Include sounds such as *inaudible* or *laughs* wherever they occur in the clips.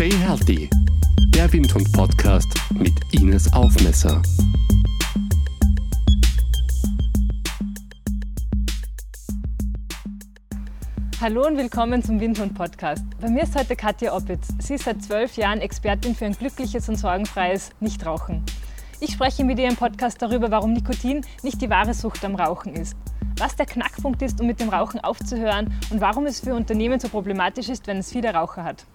Stay Healthy, der Windhund-Podcast mit Ines Aufmesser. Hallo und willkommen zum Windhund-Podcast. Bei mir ist heute Katja Oppitz. Sie ist seit zwölf Jahren Expertin für ein glückliches und sorgenfreies Nichtrauchen. Ich spreche mit ihr im Podcast darüber, warum Nikotin nicht die wahre Sucht am Rauchen ist, was der Knackpunkt ist, um mit dem Rauchen aufzuhören und warum es für Unternehmen so problematisch ist, wenn es viele Raucher hat.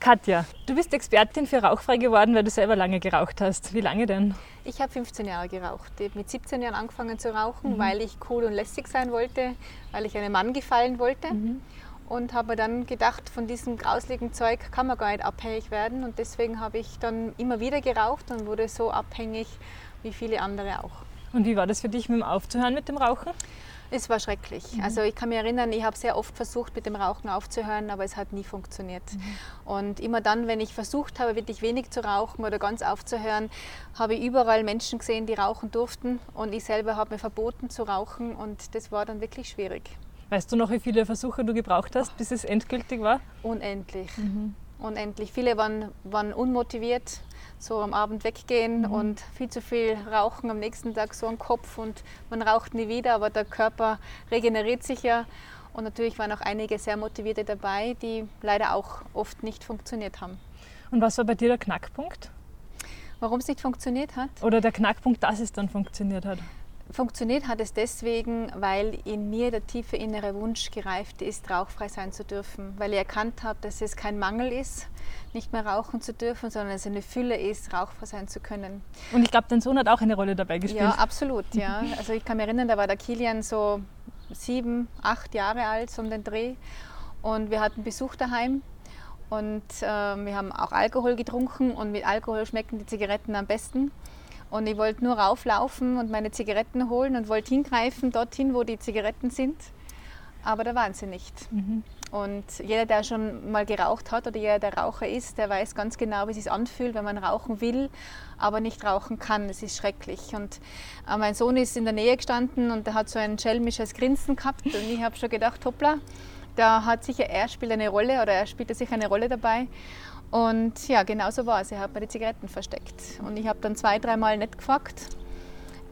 Katja, du bist Expertin für rauchfrei geworden, weil du selber lange geraucht hast. Wie lange denn? Ich habe 15 Jahre geraucht. Ich habe mit 17 Jahren angefangen zu rauchen, mhm. weil ich cool und lässig sein wollte, weil ich einem Mann gefallen wollte. Mhm. Und habe mir dann gedacht, von diesem grausligen Zeug kann man gar nicht abhängig werden. Und deswegen habe ich dann immer wieder geraucht und wurde so abhängig wie viele andere auch. Und wie war das für dich, mit dem Aufzuhören mit dem Rauchen? Es war schrecklich. Mhm. Also ich kann mich erinnern, ich habe sehr oft versucht, mit dem Rauchen aufzuhören, aber es hat nie funktioniert. Mhm. Und immer dann, wenn ich versucht habe, wirklich wenig zu rauchen oder ganz aufzuhören, habe ich überall Menschen gesehen, die rauchen durften und ich selber habe mir verboten zu rauchen und das war dann wirklich schwierig. Weißt du noch, wie viele Versuche du gebraucht hast, bis es endgültig war? Unendlich. Mhm. Unendlich. Viele waren, waren unmotiviert so am Abend weggehen mhm. und viel zu viel rauchen, am nächsten Tag so am Kopf und man raucht nie wieder, aber der Körper regeneriert sich ja. Und natürlich waren auch einige sehr motivierte dabei, die leider auch oft nicht funktioniert haben. Und was war bei dir der Knackpunkt? Warum es nicht funktioniert hat? Oder der Knackpunkt, dass es dann funktioniert hat? Funktioniert hat es deswegen, weil in mir der tiefe innere Wunsch gereift ist, rauchfrei sein zu dürfen, weil ich erkannt habe, dass es kein Mangel ist, nicht mehr rauchen zu dürfen, sondern es eine Fülle ist, rauchfrei sein zu können. Und ich glaube, dein Sohn hat auch eine Rolle dabei gespielt. Ja, absolut. Ja. Also ich kann mich erinnern, da war der Kilian so sieben, acht Jahre alt, so um den Dreh. Und wir hatten Besuch daheim und äh, wir haben auch Alkohol getrunken und mit Alkohol schmecken die Zigaretten am besten. Und ich wollte nur rauflaufen und meine Zigaretten holen und wollte hingreifen, dorthin, wo die Zigaretten sind. Aber da waren sie nicht. Mhm. Und jeder, der schon mal geraucht hat oder jeder, der Raucher ist, der weiß ganz genau, wie es sich anfühlt, wenn man rauchen will, aber nicht rauchen kann. Es ist schrecklich. Und äh, mein Sohn ist in der Nähe gestanden und der hat so ein schelmisches Grinsen gehabt. Und ich habe schon gedacht, hoppla, da hat sicher er spielt eine Rolle oder er spielt sicher eine Rolle dabei. Und ja, genau so war es. Er hat mir die Zigaretten versteckt. Und ich habe dann zwei, dreimal nicht gefragt,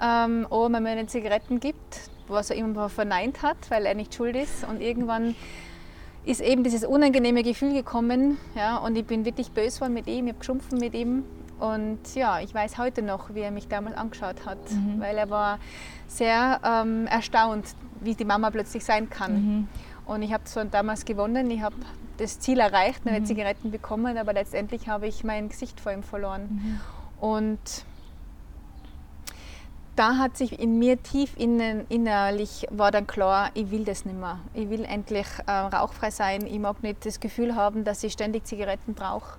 ähm, ob er mir eine Zigaretten gibt, was er immer verneint hat, weil er nicht schuld ist. Und irgendwann ist eben dieses unangenehme Gefühl gekommen. Ja, und ich bin wirklich böse geworden mit ihm, ich habe geschumpfen mit ihm. Und ja, ich weiß heute noch, wie er mich damals angeschaut hat, mhm. weil er war sehr ähm, erstaunt, wie die Mama plötzlich sein kann. Mhm. Und ich habe so damals gewonnen, ich habe das Ziel erreicht, mhm. Zigaretten bekommen, aber letztendlich habe ich mein Gesicht vor ihm verloren. Mhm. Und da hat sich in mir tief innen, innerlich war dann klar, ich will das nicht mehr. Ich will endlich äh, rauchfrei sein. Ich mag nicht das Gefühl haben, dass ich ständig Zigaretten brauche.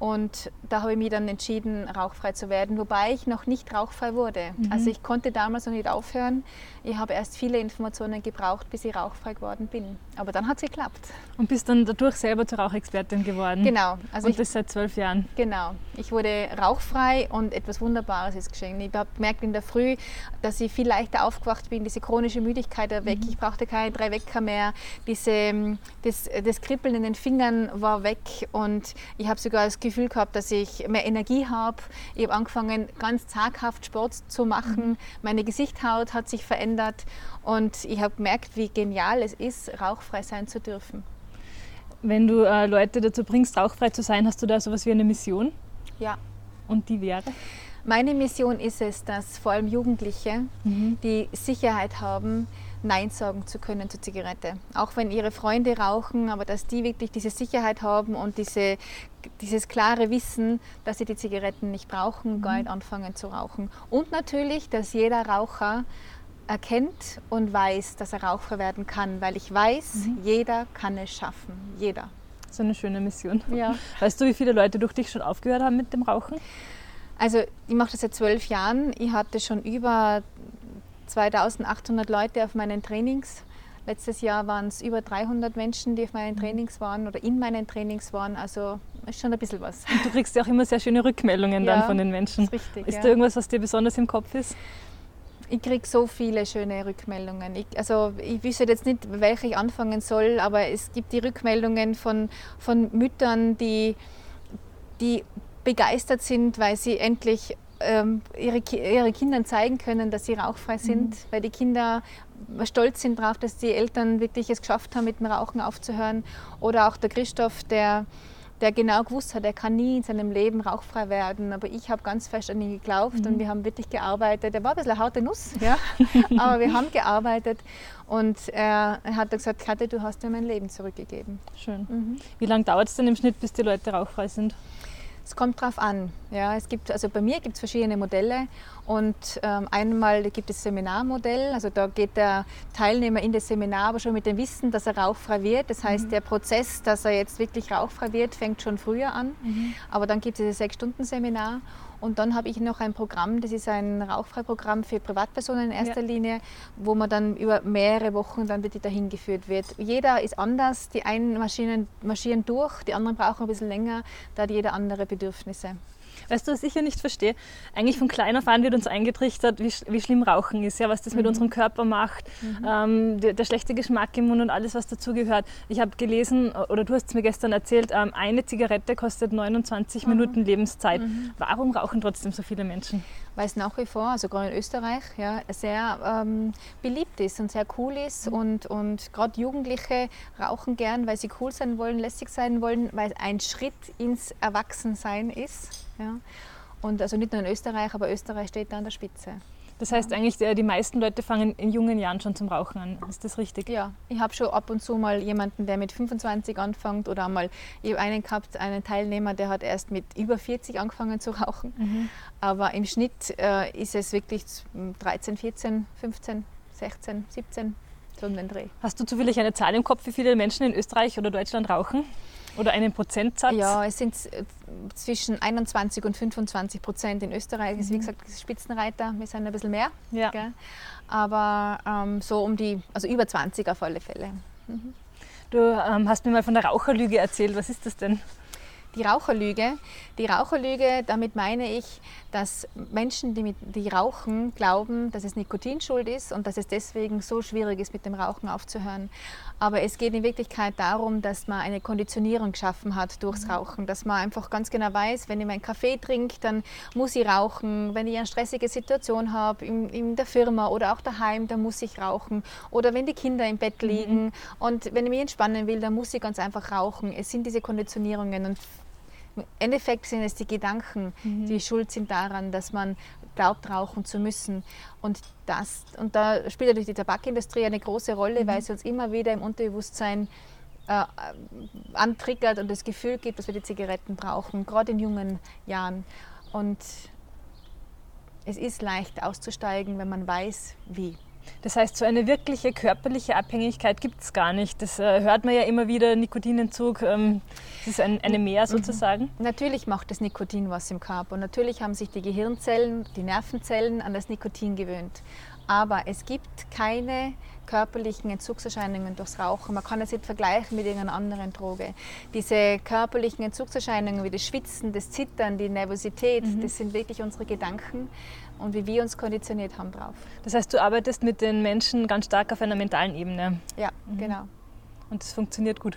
Und da habe ich mich dann entschieden, rauchfrei zu werden, wobei ich noch nicht rauchfrei wurde. Mhm. Also ich konnte damals noch nicht aufhören. Ich habe erst viele Informationen gebraucht, bis ich rauchfrei geworden bin. Aber dann hat es geklappt. Und bist dann dadurch selber zur Rauchexpertin geworden? Genau. Also und ich, das seit zwölf Jahren? Genau. Ich wurde rauchfrei und etwas Wunderbares ist geschehen. Ich habe gemerkt in der Früh, dass ich viel leichter aufgewacht bin. Diese chronische Müdigkeit war weg. Mhm. Ich brauchte keine drei Wecker mehr. Diese, das, das Kribbeln in den Fingern war weg. Und ich habe sogar das Gefühl gehabt, dass ich mehr Energie habe. Ich habe angefangen, ganz zaghaft Sport zu machen. Mhm. Meine Gesichtshaut hat sich verändert verändert und ich habe gemerkt, wie genial es ist, rauchfrei sein zu dürfen. Wenn du äh, Leute dazu bringst, rauchfrei zu sein, hast du da sowas wie eine Mission? Ja. Und die wäre? Meine Mission ist es, dass vor allem Jugendliche mhm. die Sicherheit haben, Nein sagen zu können zur Zigarette. Auch wenn ihre Freunde rauchen, aber dass die wirklich diese Sicherheit haben und diese, dieses klare Wissen, dass sie die Zigaretten nicht brauchen, mhm. gar nicht anfangen zu rauchen. Und natürlich, dass jeder Raucher erkennt und weiß, dass er Raucher werden kann, weil ich weiß, mhm. jeder kann es schaffen. Jeder. So eine schöne Mission. Ja. *laughs* Weißt du, wie viele Leute durch dich schon aufgehört haben mit dem Rauchen? Also ich mache das seit zwölf Jahren. Ich hatte schon über 2800 Leute auf meinen Trainings. Letztes Jahr waren es über 300 Menschen, die auf meinen mhm. Trainings waren oder in meinen Trainings waren. Also ist schon ein bisschen was. Und du kriegst ja auch immer sehr schöne Rückmeldungen ja, dann von den Menschen. Ist richtig. Ist ja. da irgendwas, was dir besonders im Kopf ist? Ich kriege so viele schöne Rückmeldungen. Ich, also ich wüsste jetzt nicht, welche ich anfangen soll, aber es gibt die Rückmeldungen von, von Müttern, die, die begeistert sind, weil sie endlich ähm, ihre, ihre Kindern zeigen können, dass sie rauchfrei sind, mhm. weil die Kinder stolz sind darauf, dass die Eltern wirklich es geschafft haben, mit dem Rauchen aufzuhören. Oder auch der Christoph, der der genau gewusst hat, er kann nie in seinem Leben rauchfrei werden. Aber ich habe ganz fest an ihn geglaubt mhm. und wir haben wirklich gearbeitet. Er war ein bisschen eine harte Nuss, *laughs* ja? aber wir haben gearbeitet und er, hat gesagt, Katja, du hast mir mein Leben zurückgegeben. Schön. Mhm. Wie lange dauert es denn im Schnitt, bis die Leute rauchfrei sind? Es kommt drauf an. Ja, es gibt, also bei mir gibt es verschiedene Modelle und ähm, einmal gibt es Seminarmodell, also da geht der Teilnehmer in das Seminar aber schon mit dem Wissen, dass er rauchfrei wird. Das heißt, mhm. der Prozess, dass er jetzt wirklich rauchfrei wird, fängt schon früher an. Mhm. Aber dann gibt es dieses Sechs-Stunden-Seminar und dann habe ich noch ein Programm, das ist ein Rauchfrei-Programm für Privatpersonen in erster ja. Linie, wo man dann über mehrere Wochen dann wirklich dahin geführt wird. Jeder ist anders, die einen marschieren, marschieren durch, die anderen brauchen ein bisschen länger, da hat jeder andere Bedürfnisse. Weißt du, was ich ja nicht verstehe? Eigentlich von klein auf an wird uns eingetrichtert, wie, wie schlimm Rauchen ist, ja, was das mhm. mit unserem Körper macht, mhm. ähm, der, der, schlechte Geschmack im Mund und alles, was dazugehört. Ich habe gelesen, oder du hast es mir gestern erzählt, ähm, eine Zigarette kostet 29 mhm. Minuten Lebenszeit. Mhm. Warum rauchen trotzdem so viele Menschen? Weil es nach wie vor, also gerade in Österreich, ja, sehr ähm, beliebt ist und sehr cool ist. Mhm. Und, und gerade Jugendliche rauchen gern, weil sie cool sein wollen, lässig sein wollen, weil es ein Schritt ins Erwachsensein ist. Ja. Und also nicht nur in Österreich, aber Österreich steht da an der Spitze. Das heißt eigentlich, die meisten Leute fangen in jungen Jahren schon zum Rauchen an. Ist das richtig? Ja, ich habe schon ab und zu mal jemanden, der mit 25 anfängt oder einmal, ich habe einen gehabt, einen Teilnehmer, der hat erst mit über 40 angefangen zu rauchen. Mhm. Aber im Schnitt äh, ist es wirklich 13, 14, 15, 16, 17 so um den Dreh. Hast du zufällig eine Zahl im Kopf, wie viele Menschen in Österreich oder Deutschland rauchen? Oder einen Prozentsatz? Ja, es sind äh, zwischen 21 und 25 Prozent. In Österreich mhm. ist wie gesagt Spitzenreiter, wir sind ein bisschen mehr. Ja. Aber ähm, so um die, also über 20 auf alle Fälle. Mhm. Du ähm, hast mir mal von der Raucherlüge erzählt. Was ist das denn? Die Raucherlüge. Die Raucherlüge, damit meine ich, dass Menschen, die, mit, die rauchen, glauben, dass es Nikotin schuld ist und dass es deswegen so schwierig ist, mit dem Rauchen aufzuhören. Aber es geht in Wirklichkeit darum, dass man eine Konditionierung geschaffen hat durchs mhm. Rauchen, dass man einfach ganz genau weiß, wenn ich meinen Kaffee trinke, dann muss ich rauchen. Wenn ich eine stressige Situation habe in, in der Firma oder auch daheim, dann muss ich rauchen. Oder wenn die Kinder im Bett mhm. liegen mhm. und wenn ich mich entspannen will, dann muss ich ganz einfach rauchen. Es sind diese Konditionierungen und im Endeffekt sind es die Gedanken, mhm. die schuld sind daran, dass man glaubt, rauchen zu müssen. Und, das, und da spielt natürlich die Tabakindustrie eine große Rolle, mhm. weil sie uns immer wieder im Unterbewusstsein äh, antriggert und das Gefühl gibt, dass wir die Zigaretten brauchen, gerade in jungen Jahren. Und es ist leicht auszusteigen, wenn man weiß, wie. Das heißt, so eine wirkliche körperliche Abhängigkeit gibt es gar nicht. Das äh, hört man ja immer wieder, Nikotinentzug, ähm, das ist ein, eine Mehr mhm. sozusagen. Natürlich macht das Nikotin was im Körper und natürlich haben sich die Gehirnzellen, die Nervenzellen an das Nikotin gewöhnt. Aber es gibt keine körperlichen Entzugserscheinungen durchs Rauchen. Man kann es nicht vergleichen mit irgendeiner anderen Droge. Diese körperlichen Entzugserscheinungen wie das Schwitzen, das Zittern, die Nervosität, mhm. das sind wirklich unsere Gedanken und wie wir uns konditioniert haben drauf. Das heißt, du arbeitest mit den Menschen ganz stark auf einer mentalen Ebene. Ja, mhm. genau. Und das funktioniert gut.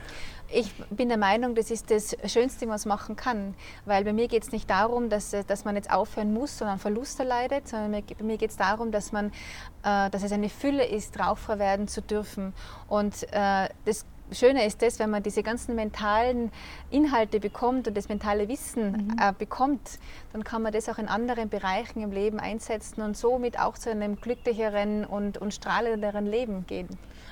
Ich bin der Meinung, das ist das Schönste, was man machen kann. Weil bei mir geht es nicht darum, dass, dass man jetzt aufhören muss, sondern Verluste leidet, sondern bei mir geht es darum, dass, man, äh, dass es eine Fülle ist, rauchfrei werden zu dürfen. Und äh, das Schöne ist das, wenn man diese ganzen mentalen Inhalte bekommt und das mentale Wissen mhm. äh, bekommt, dann kann man das auch in anderen Bereichen im Leben einsetzen und somit auch zu einem glücklicheren und, und strahlenderen Leben gehen.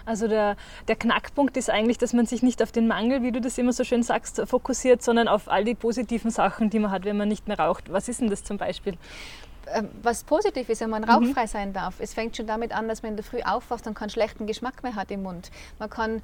Also der, der Knackpunkt ist eigentlich, dass man sich nicht auf den Mangel, wie du das immer so schön sagst, fokussiert, sondern auf all die positiven Sachen, die man hat, wenn man nicht mehr raucht. Was ist denn das zum Beispiel? Ähm, was positiv ist, wenn man rauchfrei mhm. sein darf. Es fängt schon damit an, dass man in der Früh aufwacht und keinen schlechten Geschmack mehr hat im Mund. Man kann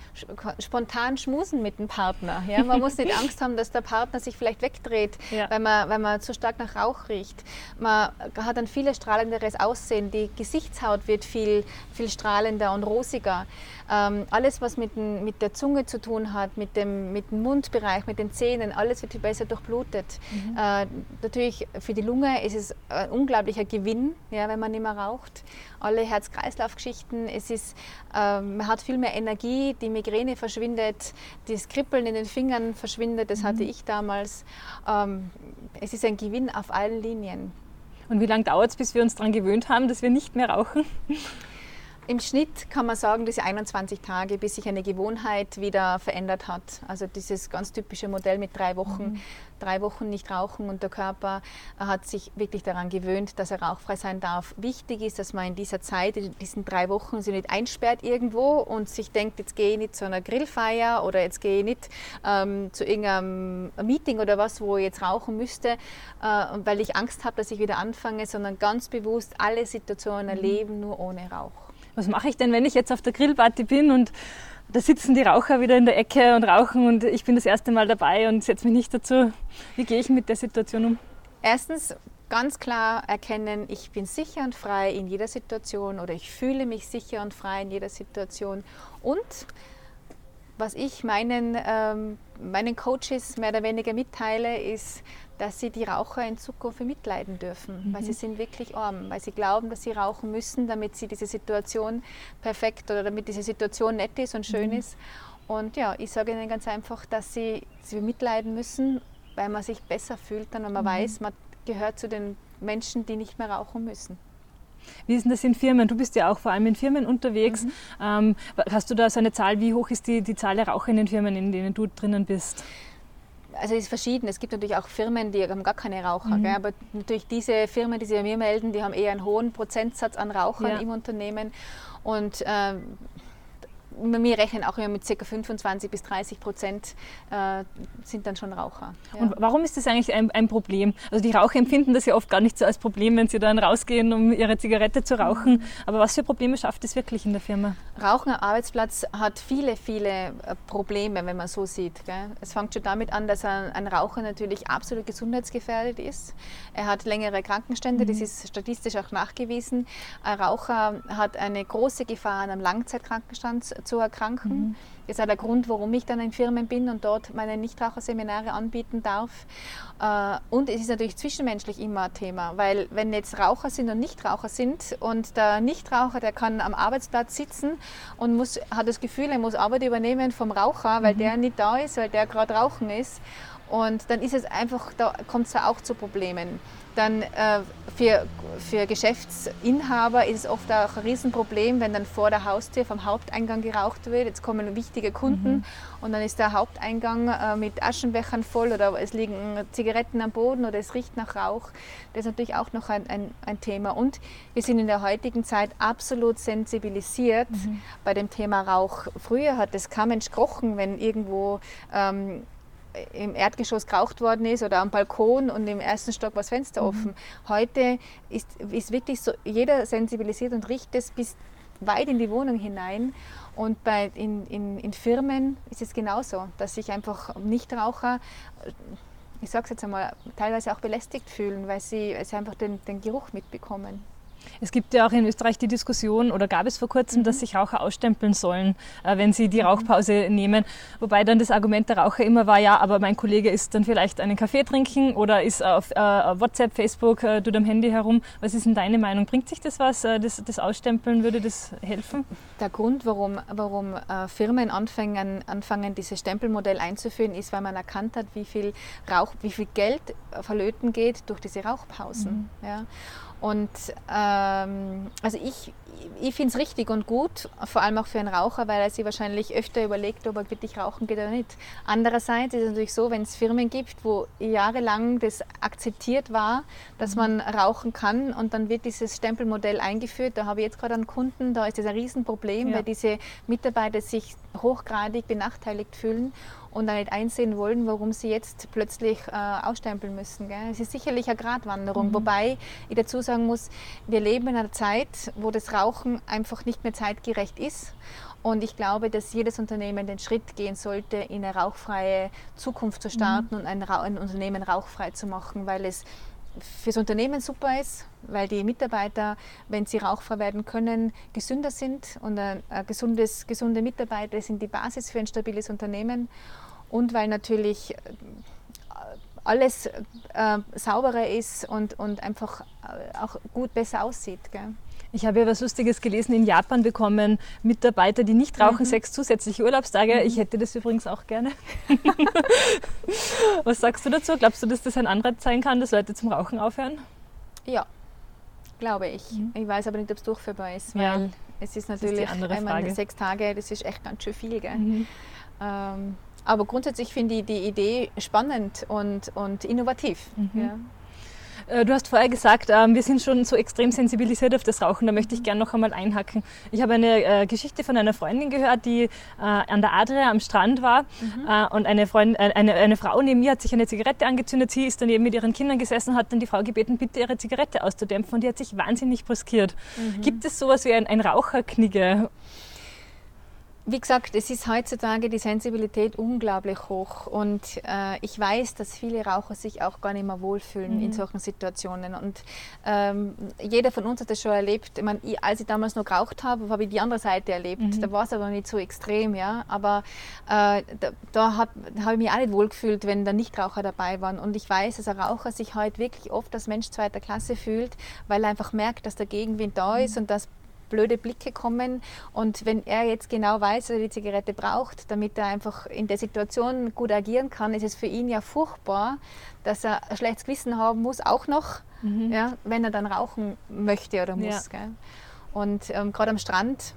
spontan schmusen mit dem Partner. Ja? *laughs* Man muss nicht Angst haben, dass der Partner sich vielleicht wegdreht, ja. weil, man, weil man zu stark nach Rauch riecht. Man hat ein viel strahlenderes Aussehen. Die Gesichtshaut wird viel, viel strahlender und rosiger. Ähm, alles, was mit, mit, der Zunge zu tun hat, mit dem, mit dem Mundbereich, mit den Zähnen, alles wird viel besser durchblutet. Mhm. Äh, natürlich für die Lunge ist es äh, unglaublich unglaublicher Gewinn, ja, wenn man nicht mehr raucht. Alle Herz-Kreislauf-Geschichten, es ist, ähm, man hat viel mehr Energie, die Migräne verschwindet, das Kribbeln in den Fingern verschwindet, das hatte ich damals. Ähm, es ist ein Gewinn auf allen Linien. Und wie lange dauert es, bis wir uns daran gewöhnt haben, dass wir nicht mehr rauchen? Im Schnitt kann man sagen, diese 21 Tage, bis sich eine Gewohnheit wieder verändert hat. Also dieses ganz typische Modell mit drei Wochen, mhm. Drei Wochen nicht rauchen und der Körper hat sich wirklich daran gewöhnt, dass er rauchfrei sein darf. Wichtig ist, dass man in dieser Zeit, in diesen drei Wochen, sich nicht einsperrt irgendwo und sich denkt, jetzt gehe ich nicht zu einer Grillfeier oder jetzt gehe ich nicht ähm, zu irgendeinem Meeting oder was, wo ich jetzt rauchen müsste, äh, weil ich Angst habe, dass ich wieder anfange, sondern ganz bewusst alle Situationen mhm. erleben, nur ohne Rauch was mache ich denn, wenn ich jetzt auf der Grillparty bin und da sitzen die Raucher wieder in der Ecke und rauchen und ich bin das erste Mal dabei und setze mich nicht dazu. Wie gehe ich mit der Situation um? Erstens ganz klar erkennen, ich bin sicher und frei in jeder Situation oder ich fühle mich sicher und frei in jeder Situation. Und was ich meinen, ähm, meinen Coaches mehr oder weniger mitteile, ist, dass sie die Raucher in Zukunft mitleiden dürfen, mhm. weil sie sind wirklich arm, weil sie glauben, dass sie rauchen müssen, damit sie diese Situation perfekt oder damit diese Situation nett ist und schön mhm. ist. Und ja, ich sage ihnen ganz einfach, dass sie, sie mitleiden müssen, weil man sich besser fühlt, dann wenn man mhm. weiß, man gehört zu den Menschen, die nicht mehr rauchen müssen. Wie ist denn das in Firmen? Du bist ja auch vor allem in Firmen unterwegs. Mhm. Ähm, hast du da so eine Zahl? Wie hoch ist die, die Zahl der Raucher in den Firmen, in denen du drinnen bist? Also es ist verschieden. Es gibt natürlich auch Firmen, die haben gar keine Raucher. Mhm. aber natürlich diese Firmen, die sich bei mir melden, die haben eher einen hohen Prozentsatz an Rauchern ja. im Unternehmen. Und ähm, wir rechnen auch immer mit ca. 25 bis 30 Prozent äh, sind dann schon Raucher. Ja. Und warum ist das eigentlich ein, ein, Problem? Also die Raucher empfinden das ja oft gar nicht so als Problem, wenn sie dann rausgehen, um ihre Zigarette zu rauchen. Aber was für Probleme schafft es wirklich in der Firma? Rauchen am Arbeitsplatz hat viele, viele äh, Probleme, wenn man so sieht. Gell? Es fängt schon damit an, dass ein, ein, Raucher natürlich absolut gesundheitsgefährdet ist. Er hat längere Krankenstände, mhm. das ist statistisch auch nachgewiesen. Ein Raucher hat eine große Gefahr an einem Langzeitkrankenstand zu erkranken. Mhm. Das ist auch der Grund, warum ich dann in Firmen bin und dort meine Nichtraucherseminare anbieten darf. Äh, und es ist natürlich zwischenmenschlich immer ein Thema, weil wenn jetzt Raucher sind und Nichtraucher sind und der Nichtraucher, der kann am Arbeitsplatz sitzen und muss, hat das Gefühl, er muss Arbeit übernehmen vom Raucher, weil mhm. der nicht da ist, weil der gerade rauchen ist. Und dann ist es einfach, da kommt es auch zu Problemen. Dann äh, für, für Geschäftsinhaber ist es oft auch ein Riesenproblem, wenn dann vor der Haustür vom Haupteingang geraucht wird. Jetzt kommen wichtige Kunden mhm. und dann ist der Haupteingang äh, mit Aschenbechern voll oder es liegen Zigaretten am Boden oder es riecht nach Rauch. Das ist natürlich auch noch ein, ein, ein Thema. Und wir sind in der heutigen Zeit absolut sensibilisiert mhm. bei dem Thema Rauch. Früher hat es kaum Mensch gerochen, wenn irgendwo ähm, im Erdgeschoss geraucht worden ist oder am Balkon und im ersten Stock war das Fenster mhm. offen. Heute ist, ist wirklich so, jeder sensibilisiert und riecht es bis weit in die Wohnung hinein. Und bei, in, in, in Firmen ist es genauso, dass sich einfach Nichtraucher, ich sage es jetzt einmal, teilweise auch belästigt fühlen, weil sie, weil sie einfach den, den Geruch mitbekommen. Es gibt ja auch in Österreich die Diskussion, oder gab es vor kurzem, mhm. dass sich Raucher ausstempeln sollen, äh, wenn sie die mhm. Rauchpause nehmen. Wobei dann das Argument der Raucher immer war, ja, aber mein Kollege ist dann vielleicht einen Kaffee trinken oder ist auf äh, WhatsApp, Facebook, äh, tut am Handy herum. Was ist denn deine Meinung? Bringt sich das was, äh, das, das, Ausstempeln, würde das helfen? Der Grund, warum, warum Firmen anfangen, anfangen, dieses Stempelmodell einzuführen, ist, weil man erkannt hat, wie viel Rauch, wie viel Geld verlöten geht durch diese Rauchpausen. Mhm. Ja. Und ähm, also ich, ich finde es richtig und gut, vor allem auch für einen Raucher, weil er sich wahrscheinlich öfter überlegt, ob er wirklich rauchen geht oder nicht. Andererseits ist es natürlich so, wenn es Firmen gibt, wo jahrelang das akzeptiert war, dass man rauchen kann und dann wird dieses Stempelmodell eingeführt. Da habe ich jetzt gerade einen Kunden, da ist das ein Riesenproblem, ja. weil diese Mitarbeiter sich hochgradig benachteiligt fühlen und dann nicht einsehen wollen, warum sie jetzt plötzlich äh, ausstempeln müssen. Gell? Es ist sicherlich eine Gratwanderung, mhm. wobei ich dazu sagen muss, wir leben in einer Zeit, wo das Rauchen einfach nicht mehr zeitgerecht ist. Und ich glaube, dass jedes Unternehmen den Schritt gehen sollte, in eine rauchfreie Zukunft zu starten mhm. und ein, ein Unternehmen rauchfrei zu machen, weil es fürs Unternehmen super ist, weil die Mitarbeiter, wenn sie rauchfrei werden können, gesünder sind und ein, ein gesundes, gesunde Mitarbeiter sind die Basis für ein stabiles Unternehmen und weil natürlich äh, alles äh, sauberer ist und, und einfach äh, auch gut besser aussieht. Gell? Ich habe ja was Lustiges gelesen. In Japan bekommen Mitarbeiter, die nicht rauchen, mhm. sechs zusätzliche Urlaubstage. Mhm. Ich hätte das übrigens auch gerne. *laughs* was sagst du dazu? Glaubst du, dass das ein Anreiz sein kann, dass Leute zum Rauchen aufhören? Ja, glaube ich. Mhm. Ich weiß aber nicht, ob es durchführbar ist, weil ja. es ist natürlich ist einmal sechs Tage, das ist echt ganz schön viel. Mhm. Ähm, aber grundsätzlich finde ich die Idee spannend und, und innovativ. Mhm. Ja. Äh, du hast vorher gesagt, ähm, wir sind schon so extrem sensibilisiert auf das Rauchen. Da möchte ich gerne noch einmal einhacken. Ich habe eine äh, Geschichte von einer Freundin gehört, die äh, an der Adria am Strand war. Mhm. Und eine, Freundin, eine, eine Frau neben mir hat sich eine Zigarette angezündet. Sie ist daneben mit ihren Kindern gesessen und hat dann die Frau gebeten, bitte ihre Zigarette auszudämpfen. Und die hat sich wahnsinnig brüskiert. Mhm. Gibt es sowas wie ein, ein Raucherknigge? Wie gesagt, es ist heutzutage die Sensibilität unglaublich hoch und äh, ich weiß, dass viele Raucher sich auch gar nicht mehr wohlfühlen mhm. in solchen Situationen und ähm, jeder von uns hat das schon erlebt. Ich meine, ich, als ich damals noch geraucht habe, habe ich die andere Seite erlebt. Mhm. Da war es aber nicht so extrem, ja. Aber äh, da, da habe hab ich mich auch nicht wohlgefühlt, wenn da Nichtraucher dabei waren. Und ich weiß, dass ein Raucher sich heute wirklich oft als Mensch zweiter Klasse fühlt, weil er einfach merkt, dass der Gegenwind da ist mhm. und dass blöde Blicke kommen. Und wenn er jetzt genau weiß, dass er die Zigarette braucht, damit er einfach in der Situation gut agieren kann, ist es für ihn ja furchtbar, dass er ein schlechtes Gewissen haben muss, auch noch, mhm. ja, wenn er dann rauchen möchte oder muss. Ja. Und ähm, gerade am Strand,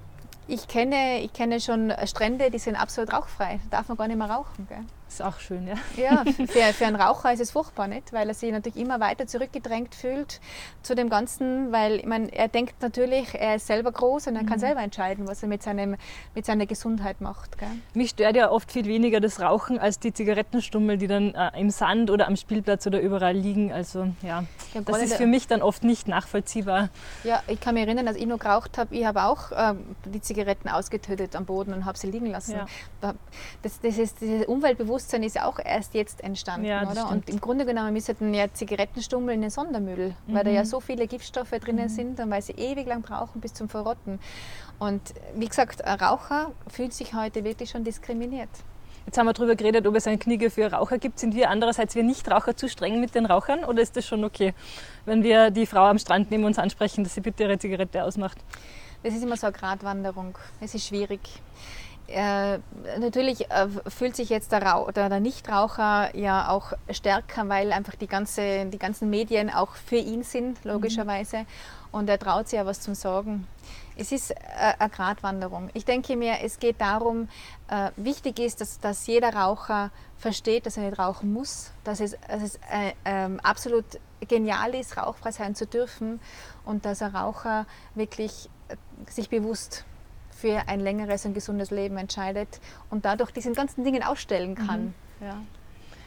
ich kenne, ich kenne schon Strände, die sind absolut rauchfrei. Da darf man gar nicht mehr rauchen. Gell? Ist auch schön, ja. Ja, *laughs* für, für einen Raucher ist es furchtbar, nicht? Weil er sich natürlich immer weiter zurückgedrängt fühlt zu dem Ganzen, weil ich meine, er denkt natürlich, er ist selber groß und er mhm. kann selber entscheiden, was er mit, seinem, mit seiner Gesundheit macht. Gell? Mich stört ja oft viel weniger das Rauchen als die Zigarettenstummel, die dann äh, im Sand oder am Spielplatz oder überall liegen. Also ja, ja das ist für mich dann oft nicht nachvollziehbar. Ja, ich kann mich erinnern, als ich noch geraucht habe, ich habe auch äh, die Zigaretten ausgetötet am Boden und habe sie liegen lassen. Ja. Das, das ist dieses Umweltbewusstsein Bewusstsein ist ja auch erst jetzt entstanden, ja, oder? Stimmt. Und im Grunde genommen müssten ja Zigarettenstummel in den Sondermüll, mhm. weil da ja mhm. so viele Giftstoffe drinnen mhm. sind und weil sie ewig lang brauchen bis zum Verrotten. Und wie gesagt, ein Raucher fühlt sich heute wirklich schon diskriminiert. Jetzt haben wir darüber geredet, ob es ein Knigge für Raucher gibt. Sind wir andererseits, wir Nichtraucher, zu streng mit den Rauchern oder ist das schon okay, wenn wir die Frau am Strand neben uns ansprechen, dass sie bitte ihre Zigarette ausmacht? Das ist immer so eine Gratwanderung. Es ist schwierig. Äh, natürlich äh, fühlt sich jetzt der, Rauch, der, der, Nichtraucher ja auch stärker, weil einfach die, ganze, die ganzen Medien auch für ihn sind, logischerweise. Mhm. Und er traut sich ja was zum Sorgen. Es ist äh, eine Gratwanderung. Ich denke mir, es geht darum, äh, wichtig ist, dass, dass jeder Raucher versteht, dass er nicht rauchen muss, dass es, dass es äh, ähm, absolut genial ist, rauchfrei sein zu dürfen und dass ein Raucher wirklich sich bewusst für ein längeres und gesundes Leben entscheidet und dadurch diesen ganzen Dingen ausstellen kann. Mhm. Ja.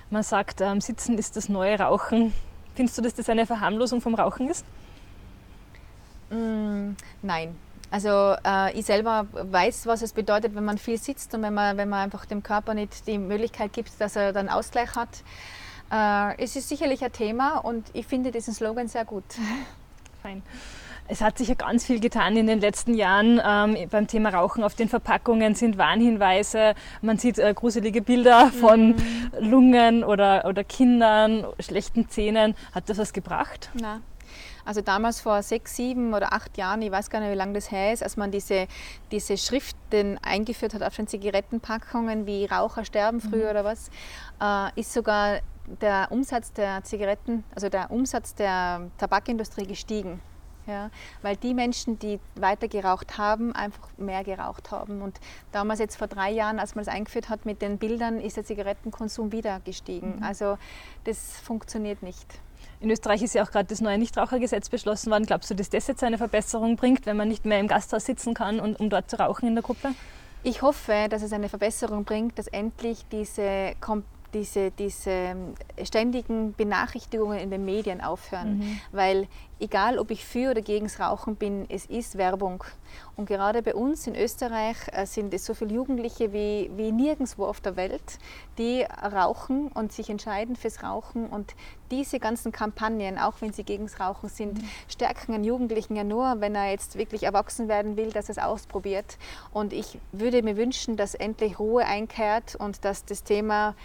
Man sagt, ähm, Sitzen ist das neue Rauchen. Findest du, dass das eine Verharmlosung vom Rauchen ist? Mm, nein. Also äh, ich selber weiß, was es bedeutet, wenn man viel sitzt und wenn man, wenn man einfach dem Körper nicht die Möglichkeit gibt, dass er dann Ausgleich hat. Äh, es ist sicherlich ein Thema und ich finde diesen Slogan sehr gut. Fein. Es hat sich ja ganz viel getan in den letzten Jahren ähm, beim Thema Rauchen. Auf den Verpackungen sind Warnhinweise, man sieht äh, gruselige Bilder von mhm. Lungen oder, oder Kindern, schlechten Zähnen. Hat das was gebracht? Nein. Also damals vor sechs, sieben oder acht Jahren, ich weiß gar nicht, wie lange das her ist, als man diese, diese Schriften eingeführt hat auf den Zigarettenpackungen, wie Raucher sterben früh mhm. oder was, äh, ist sogar der Umsatz der Zigaretten, also der Umsatz der Tabakindustrie gestiegen. Ja, weil die Menschen, die weiter geraucht haben, einfach mehr geraucht haben. Und damals jetzt vor drei Jahren, als man es eingeführt hat mit den Bildern, ist der Zigarettenkonsum wieder gestiegen. Mhm. Also das funktioniert nicht. In Österreich ist ja auch gerade das neue Nichtrauchergesetz beschlossen worden. Glaubst du, dass das jetzt eine Verbesserung bringt, wenn man nicht mehr im Gasthaus sitzen kann, und, um dort zu rauchen in der Gruppe? Ich hoffe, dass es eine Verbesserung bringt, dass endlich diese diese, diese ähm, ständigen Benachrichtigungen in den Medien aufhören. Mhm. Weil egal, ob ich für oder gegen das Rauchen bin, es ist Werbung. Und gerade bei uns in Österreich äh, sind es so viele Jugendliche wie, wie nirgendwo auf der Welt, die rauchen und sich entscheiden fürs Rauchen. Und diese ganzen Kampagnen, auch wenn sie gegen das Rauchen sind, mhm. stärken einen Jugendlichen ja nur, wenn er jetzt wirklich erwachsen werden will, dass er es ausprobiert. Und ich würde mir wünschen, dass endlich Ruhe einkehrt und dass das Thema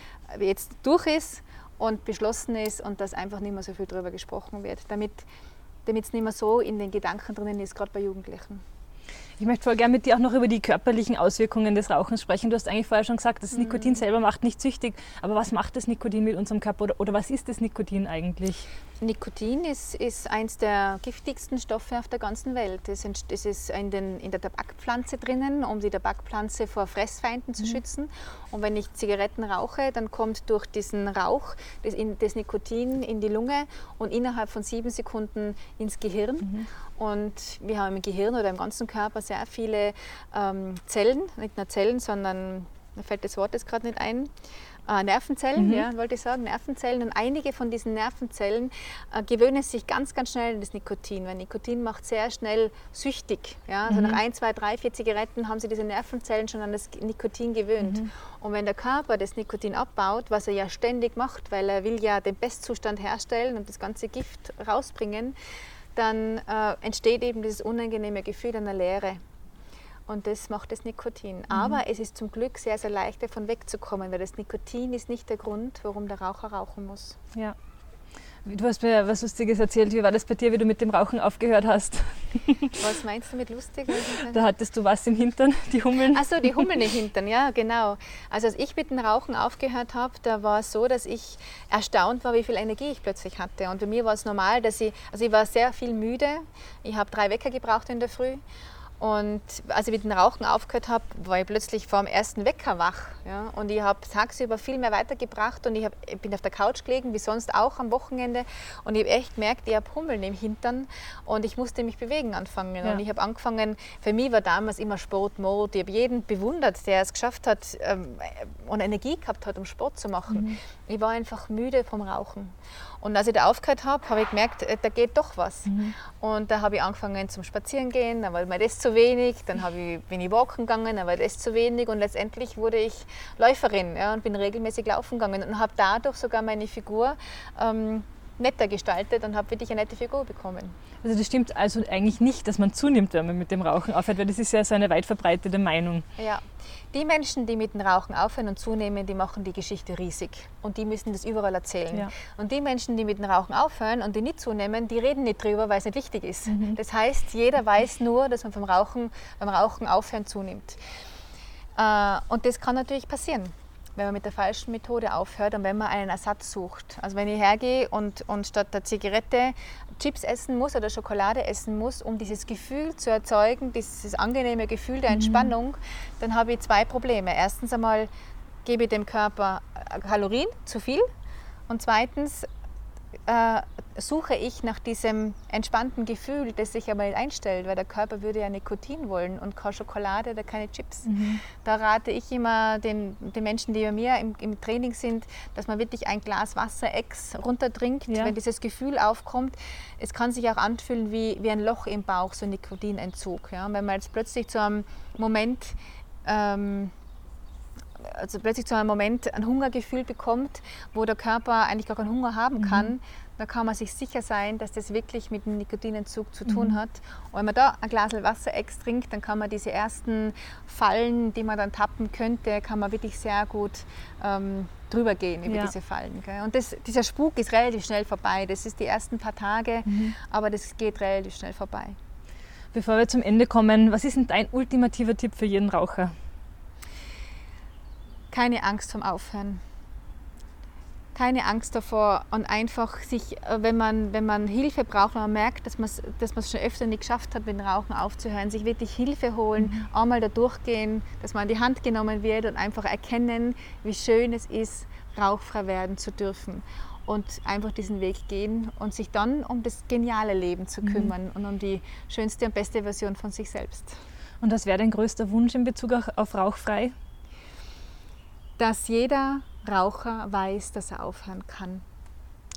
jetzt durch ist und beschlossen ist und dass einfach nicht mehr so viel darüber gesprochen wird, damit es nicht mehr so in den Gedanken drinnen ist, gerade bei Jugendlichen. Ich möchte voll gerne mit dir auch noch über die körperlichen Auswirkungen des Rauchens sprechen. Du hast eigentlich vorher schon gesagt, das Nikotin mhm. selber macht nicht süchtig. Aber was macht das Nikotin mit unserem Körper oder, oder was ist das Nikotin eigentlich? Nikotin ist, ist eines der giftigsten Stoffe auf der ganzen Welt. Es ist in, den, in der Tabakpflanze drinnen, um die Tabakpflanze vor Fressfeinden zu mhm. schützen. Und wenn ich Zigaretten rauche, dann kommt durch diesen Rauch das, das Nikotin in die Lunge und innerhalb von sieben Sekunden ins Gehirn. Mhm. Und wir haben im Gehirn oder im ganzen Körper sehr viele ähm, Zellen, nicht nur Zellen, sondern mir fällt das Wort jetzt gerade nicht ein, äh, Nervenzellen, mhm. ja, wollte ich sagen, Nervenzellen. Und einige von diesen Nervenzellen äh, gewöhnen sich ganz, ganz schnell an das Nikotin, weil Nikotin macht sehr schnell süchtig. Ja? Also mhm. nach ein, zwei, drei, vier Zigaretten haben sie diese Nervenzellen schon an das Nikotin gewöhnt. Mhm. Und wenn der Körper das Nikotin abbaut, was er ja ständig macht, weil er will ja den Bestzustand herstellen und das ganze Gift rausbringen, dann äh, entsteht eben dieses unangenehme Gefühl einer Leere. Und das macht das Nikotin. Mhm. Aber es ist zum Glück sehr, sehr leicht davon wegzukommen, weil das Nikotin ist nicht der Grund, warum der Raucher rauchen muss. Ja. Du hast mir was Lustiges erzählt. Wie war das bei dir, wie du mit dem Rauchen aufgehört hast? *laughs* Was meinst du mit lustig? Da hattest du was im Hintern, die Hummeln. Achso, die Hummeln im Hintern, ja, genau. Also als ich mit dem Rauchen aufgehört habe, da war es so, dass ich erstaunt war, wie viel Energie ich plötzlich hatte. Und bei mir war es normal, dass ich, also ich war sehr viel müde. Ich habe drei Wecker gebraucht in der Früh. Und als ich mit dem Rauchen aufgehört habe, war ich plötzlich vor dem ersten Wecker wach. Ja? Und ich habe tagsüber viel mehr weitergebracht und ich, hab, ich, bin auf der Couch gelegen, wie sonst auch am Wochenende. Und ich habe echt gemerkt, ich habe Hummeln im Hintern und ich musste mich bewegen anfangen. Ja. Und ich habe angefangen, für mich war damals immer Sportmode. Ich habe jeden bewundert, der es geschafft hat ähm, und Energie gehabt hat, um Sport zu machen. Mhm. Ich war einfach müde vom Rauchen. Und als ich da aufgehört habe, habe ich gemerkt, äh, da geht doch was. Mhm. Und da habe ich angefangen zum Spazierengehen, dann war mir das zu wenig, dann ich, bin ich walken gegangen, dann war das zu wenig und letztendlich wurde ich Läuferin ja, und bin regelmäßig laufen gegangen und habe dadurch sogar meine Figur ähm, netter gestaltet und habe wirklich eine nette Figur bekommen. Also das stimmt also eigentlich nicht, dass man zunimmt, wenn man mit dem Rauchen aufhört, weil das ist ja so eine weit verbreitete Meinung. Ja, die Menschen, die mit dem Rauchen aufhören und zunehmen, die machen die Geschichte riesig und die müssen das überall erzählen. Ja. Und die Menschen, die mit dem Rauchen aufhören und die nicht zunehmen, die reden nicht drüber, weil es nicht wichtig ist. Mhm. Das heißt, jeder weiß nur, dass man vom Rauchen, beim Rauchen aufhören zunimmt. Äh, und das kann natürlich passieren wenn man mit der falschen Methode aufhört und wenn man einen Ersatz sucht. Also wenn ich hergehe und, und statt der Zigarette Chips essen muss oder Schokolade essen muss, um dieses Gefühl zu erzeugen, dieses angenehme Gefühl der mhm. Entspannung, mhm. dann habe ich zwei Probleme. Erstens einmal gebe ich dem Körper Kalorien, zu viel. Und zweitens äh, suche ich nach diesem entspannten Gefühl, das sich einmal einstellt, weil der Körper würde ja Nikotin wollen und keine Schokolade oder keine Chips. Mhm. Da rate ich immer den, den Menschen, die bei mir im, im, Training sind, dass man wirklich ein Glas Wasser ex runtertrinkt, ja. wenn dieses Gefühl aufkommt. Es kann sich auch anfühlen wie, wie ein Loch im Bauch, so ein Nikotinentzug. Ja? Wenn man jetzt plötzlich zu einem Moment ähm, also plötzlich zu einem Moment ein Hungergefühl bekommt, wo der Körper eigentlich gar keinen Hunger haben kann, mhm. da kann man sich sicher sein, dass das wirklich mit dem Nikotinentzug zu tun mhm. hat. Und wenn man da ein Glas Wasser ex trinkt, dann kann man diese ersten Fallen, die man dann tappen könnte, kann man wirklich sehr gut ähm, drüber gehen über ja. diese Fallen. Gell? Und das, dieser Spuk ist relativ schnell vorbei. Das ist die ersten paar Tage, mhm. aber das geht relativ schnell vorbei. Bevor wir zum Ende kommen, was ist denn dein ultimativer Tipp für jeden Raucher? Keine Angst vom Aufhören. Keine Angst davor und einfach sich, äh, wenn man, wenn man Hilfe braucht, wenn man merkt, dass man es dass schon öfter nicht geschafft hat, mit dem Rauchen aufzuhören, sich wirklich Hilfe holen, mhm. einmal da durchgehen, dass man an die Hand genommen wird und einfach erkennen, wie schön es ist, rauchfrei werden zu dürfen und einfach diesen Weg gehen und sich dann um das geniale Leben zu mhm. kümmern mhm. und um die schönste und beste Version von sich selbst. Und was wäre dein größter Wunsch in Bezug auf rauchfrei? Dass jeder Raucher weiß, dass er aufhören kann.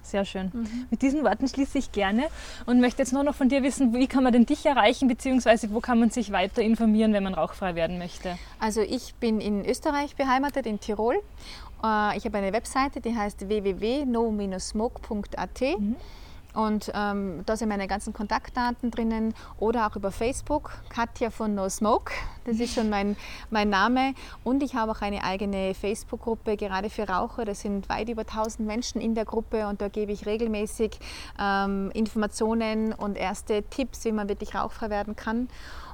Sehr schön. Mhm. Mit diesen Worten schließe ich gerne und möchte jetzt nur noch von dir wissen, wie kann man denn dich erreichen, beziehungsweise wo kann man sich weiter informieren, wenn man rauchfrei werden möchte? Also ich bin in Österreich beheimatet, in Tirol. Äh, ich habe eine Webseite, die heißt www.no-smoke.at. Mhm. Und ähm, da sind meine ganzen Kontaktdaten drinnen oder auch über Facebook, Katja von No Smoke, das ist schon mein, mein Name. Und ich habe auch eine eigene Facebook-Gruppe, gerade für Raucher. Das sind weit über 1000 Menschen in der Gruppe und da gebe ich regelmäßig ähm, Informationen und erste Tipps, wie man wirklich rauchfrei werden kann.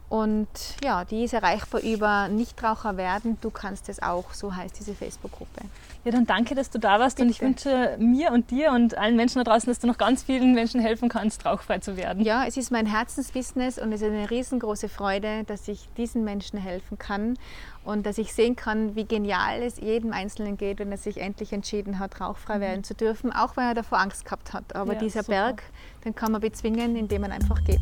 Und ja, die ist erreichbar über Nichtraucher werden. Du kannst es auch, so heißt diese Facebook-Gruppe. Ja, dann danke, dass du da warst Bitte. und ich wünsche mir und dir und allen Menschen da draußen, dass du noch ganz vielen Menschen helfen kannst, rauchfrei zu werden. Ja, es ist mein Herzensbusiness und es ist eine riesengroße Freude, dass ich diesen Menschen helfen kann und dass ich sehen kann, wie genial es jedem Einzelnen geht, wenn er sich endlich entschieden hat, rauchfrei werden zu dürfen, auch wenn er davor Angst gehabt hat. Aber Ja, dieser super. Berg, den kann man bezwingen, indem man einfach geht.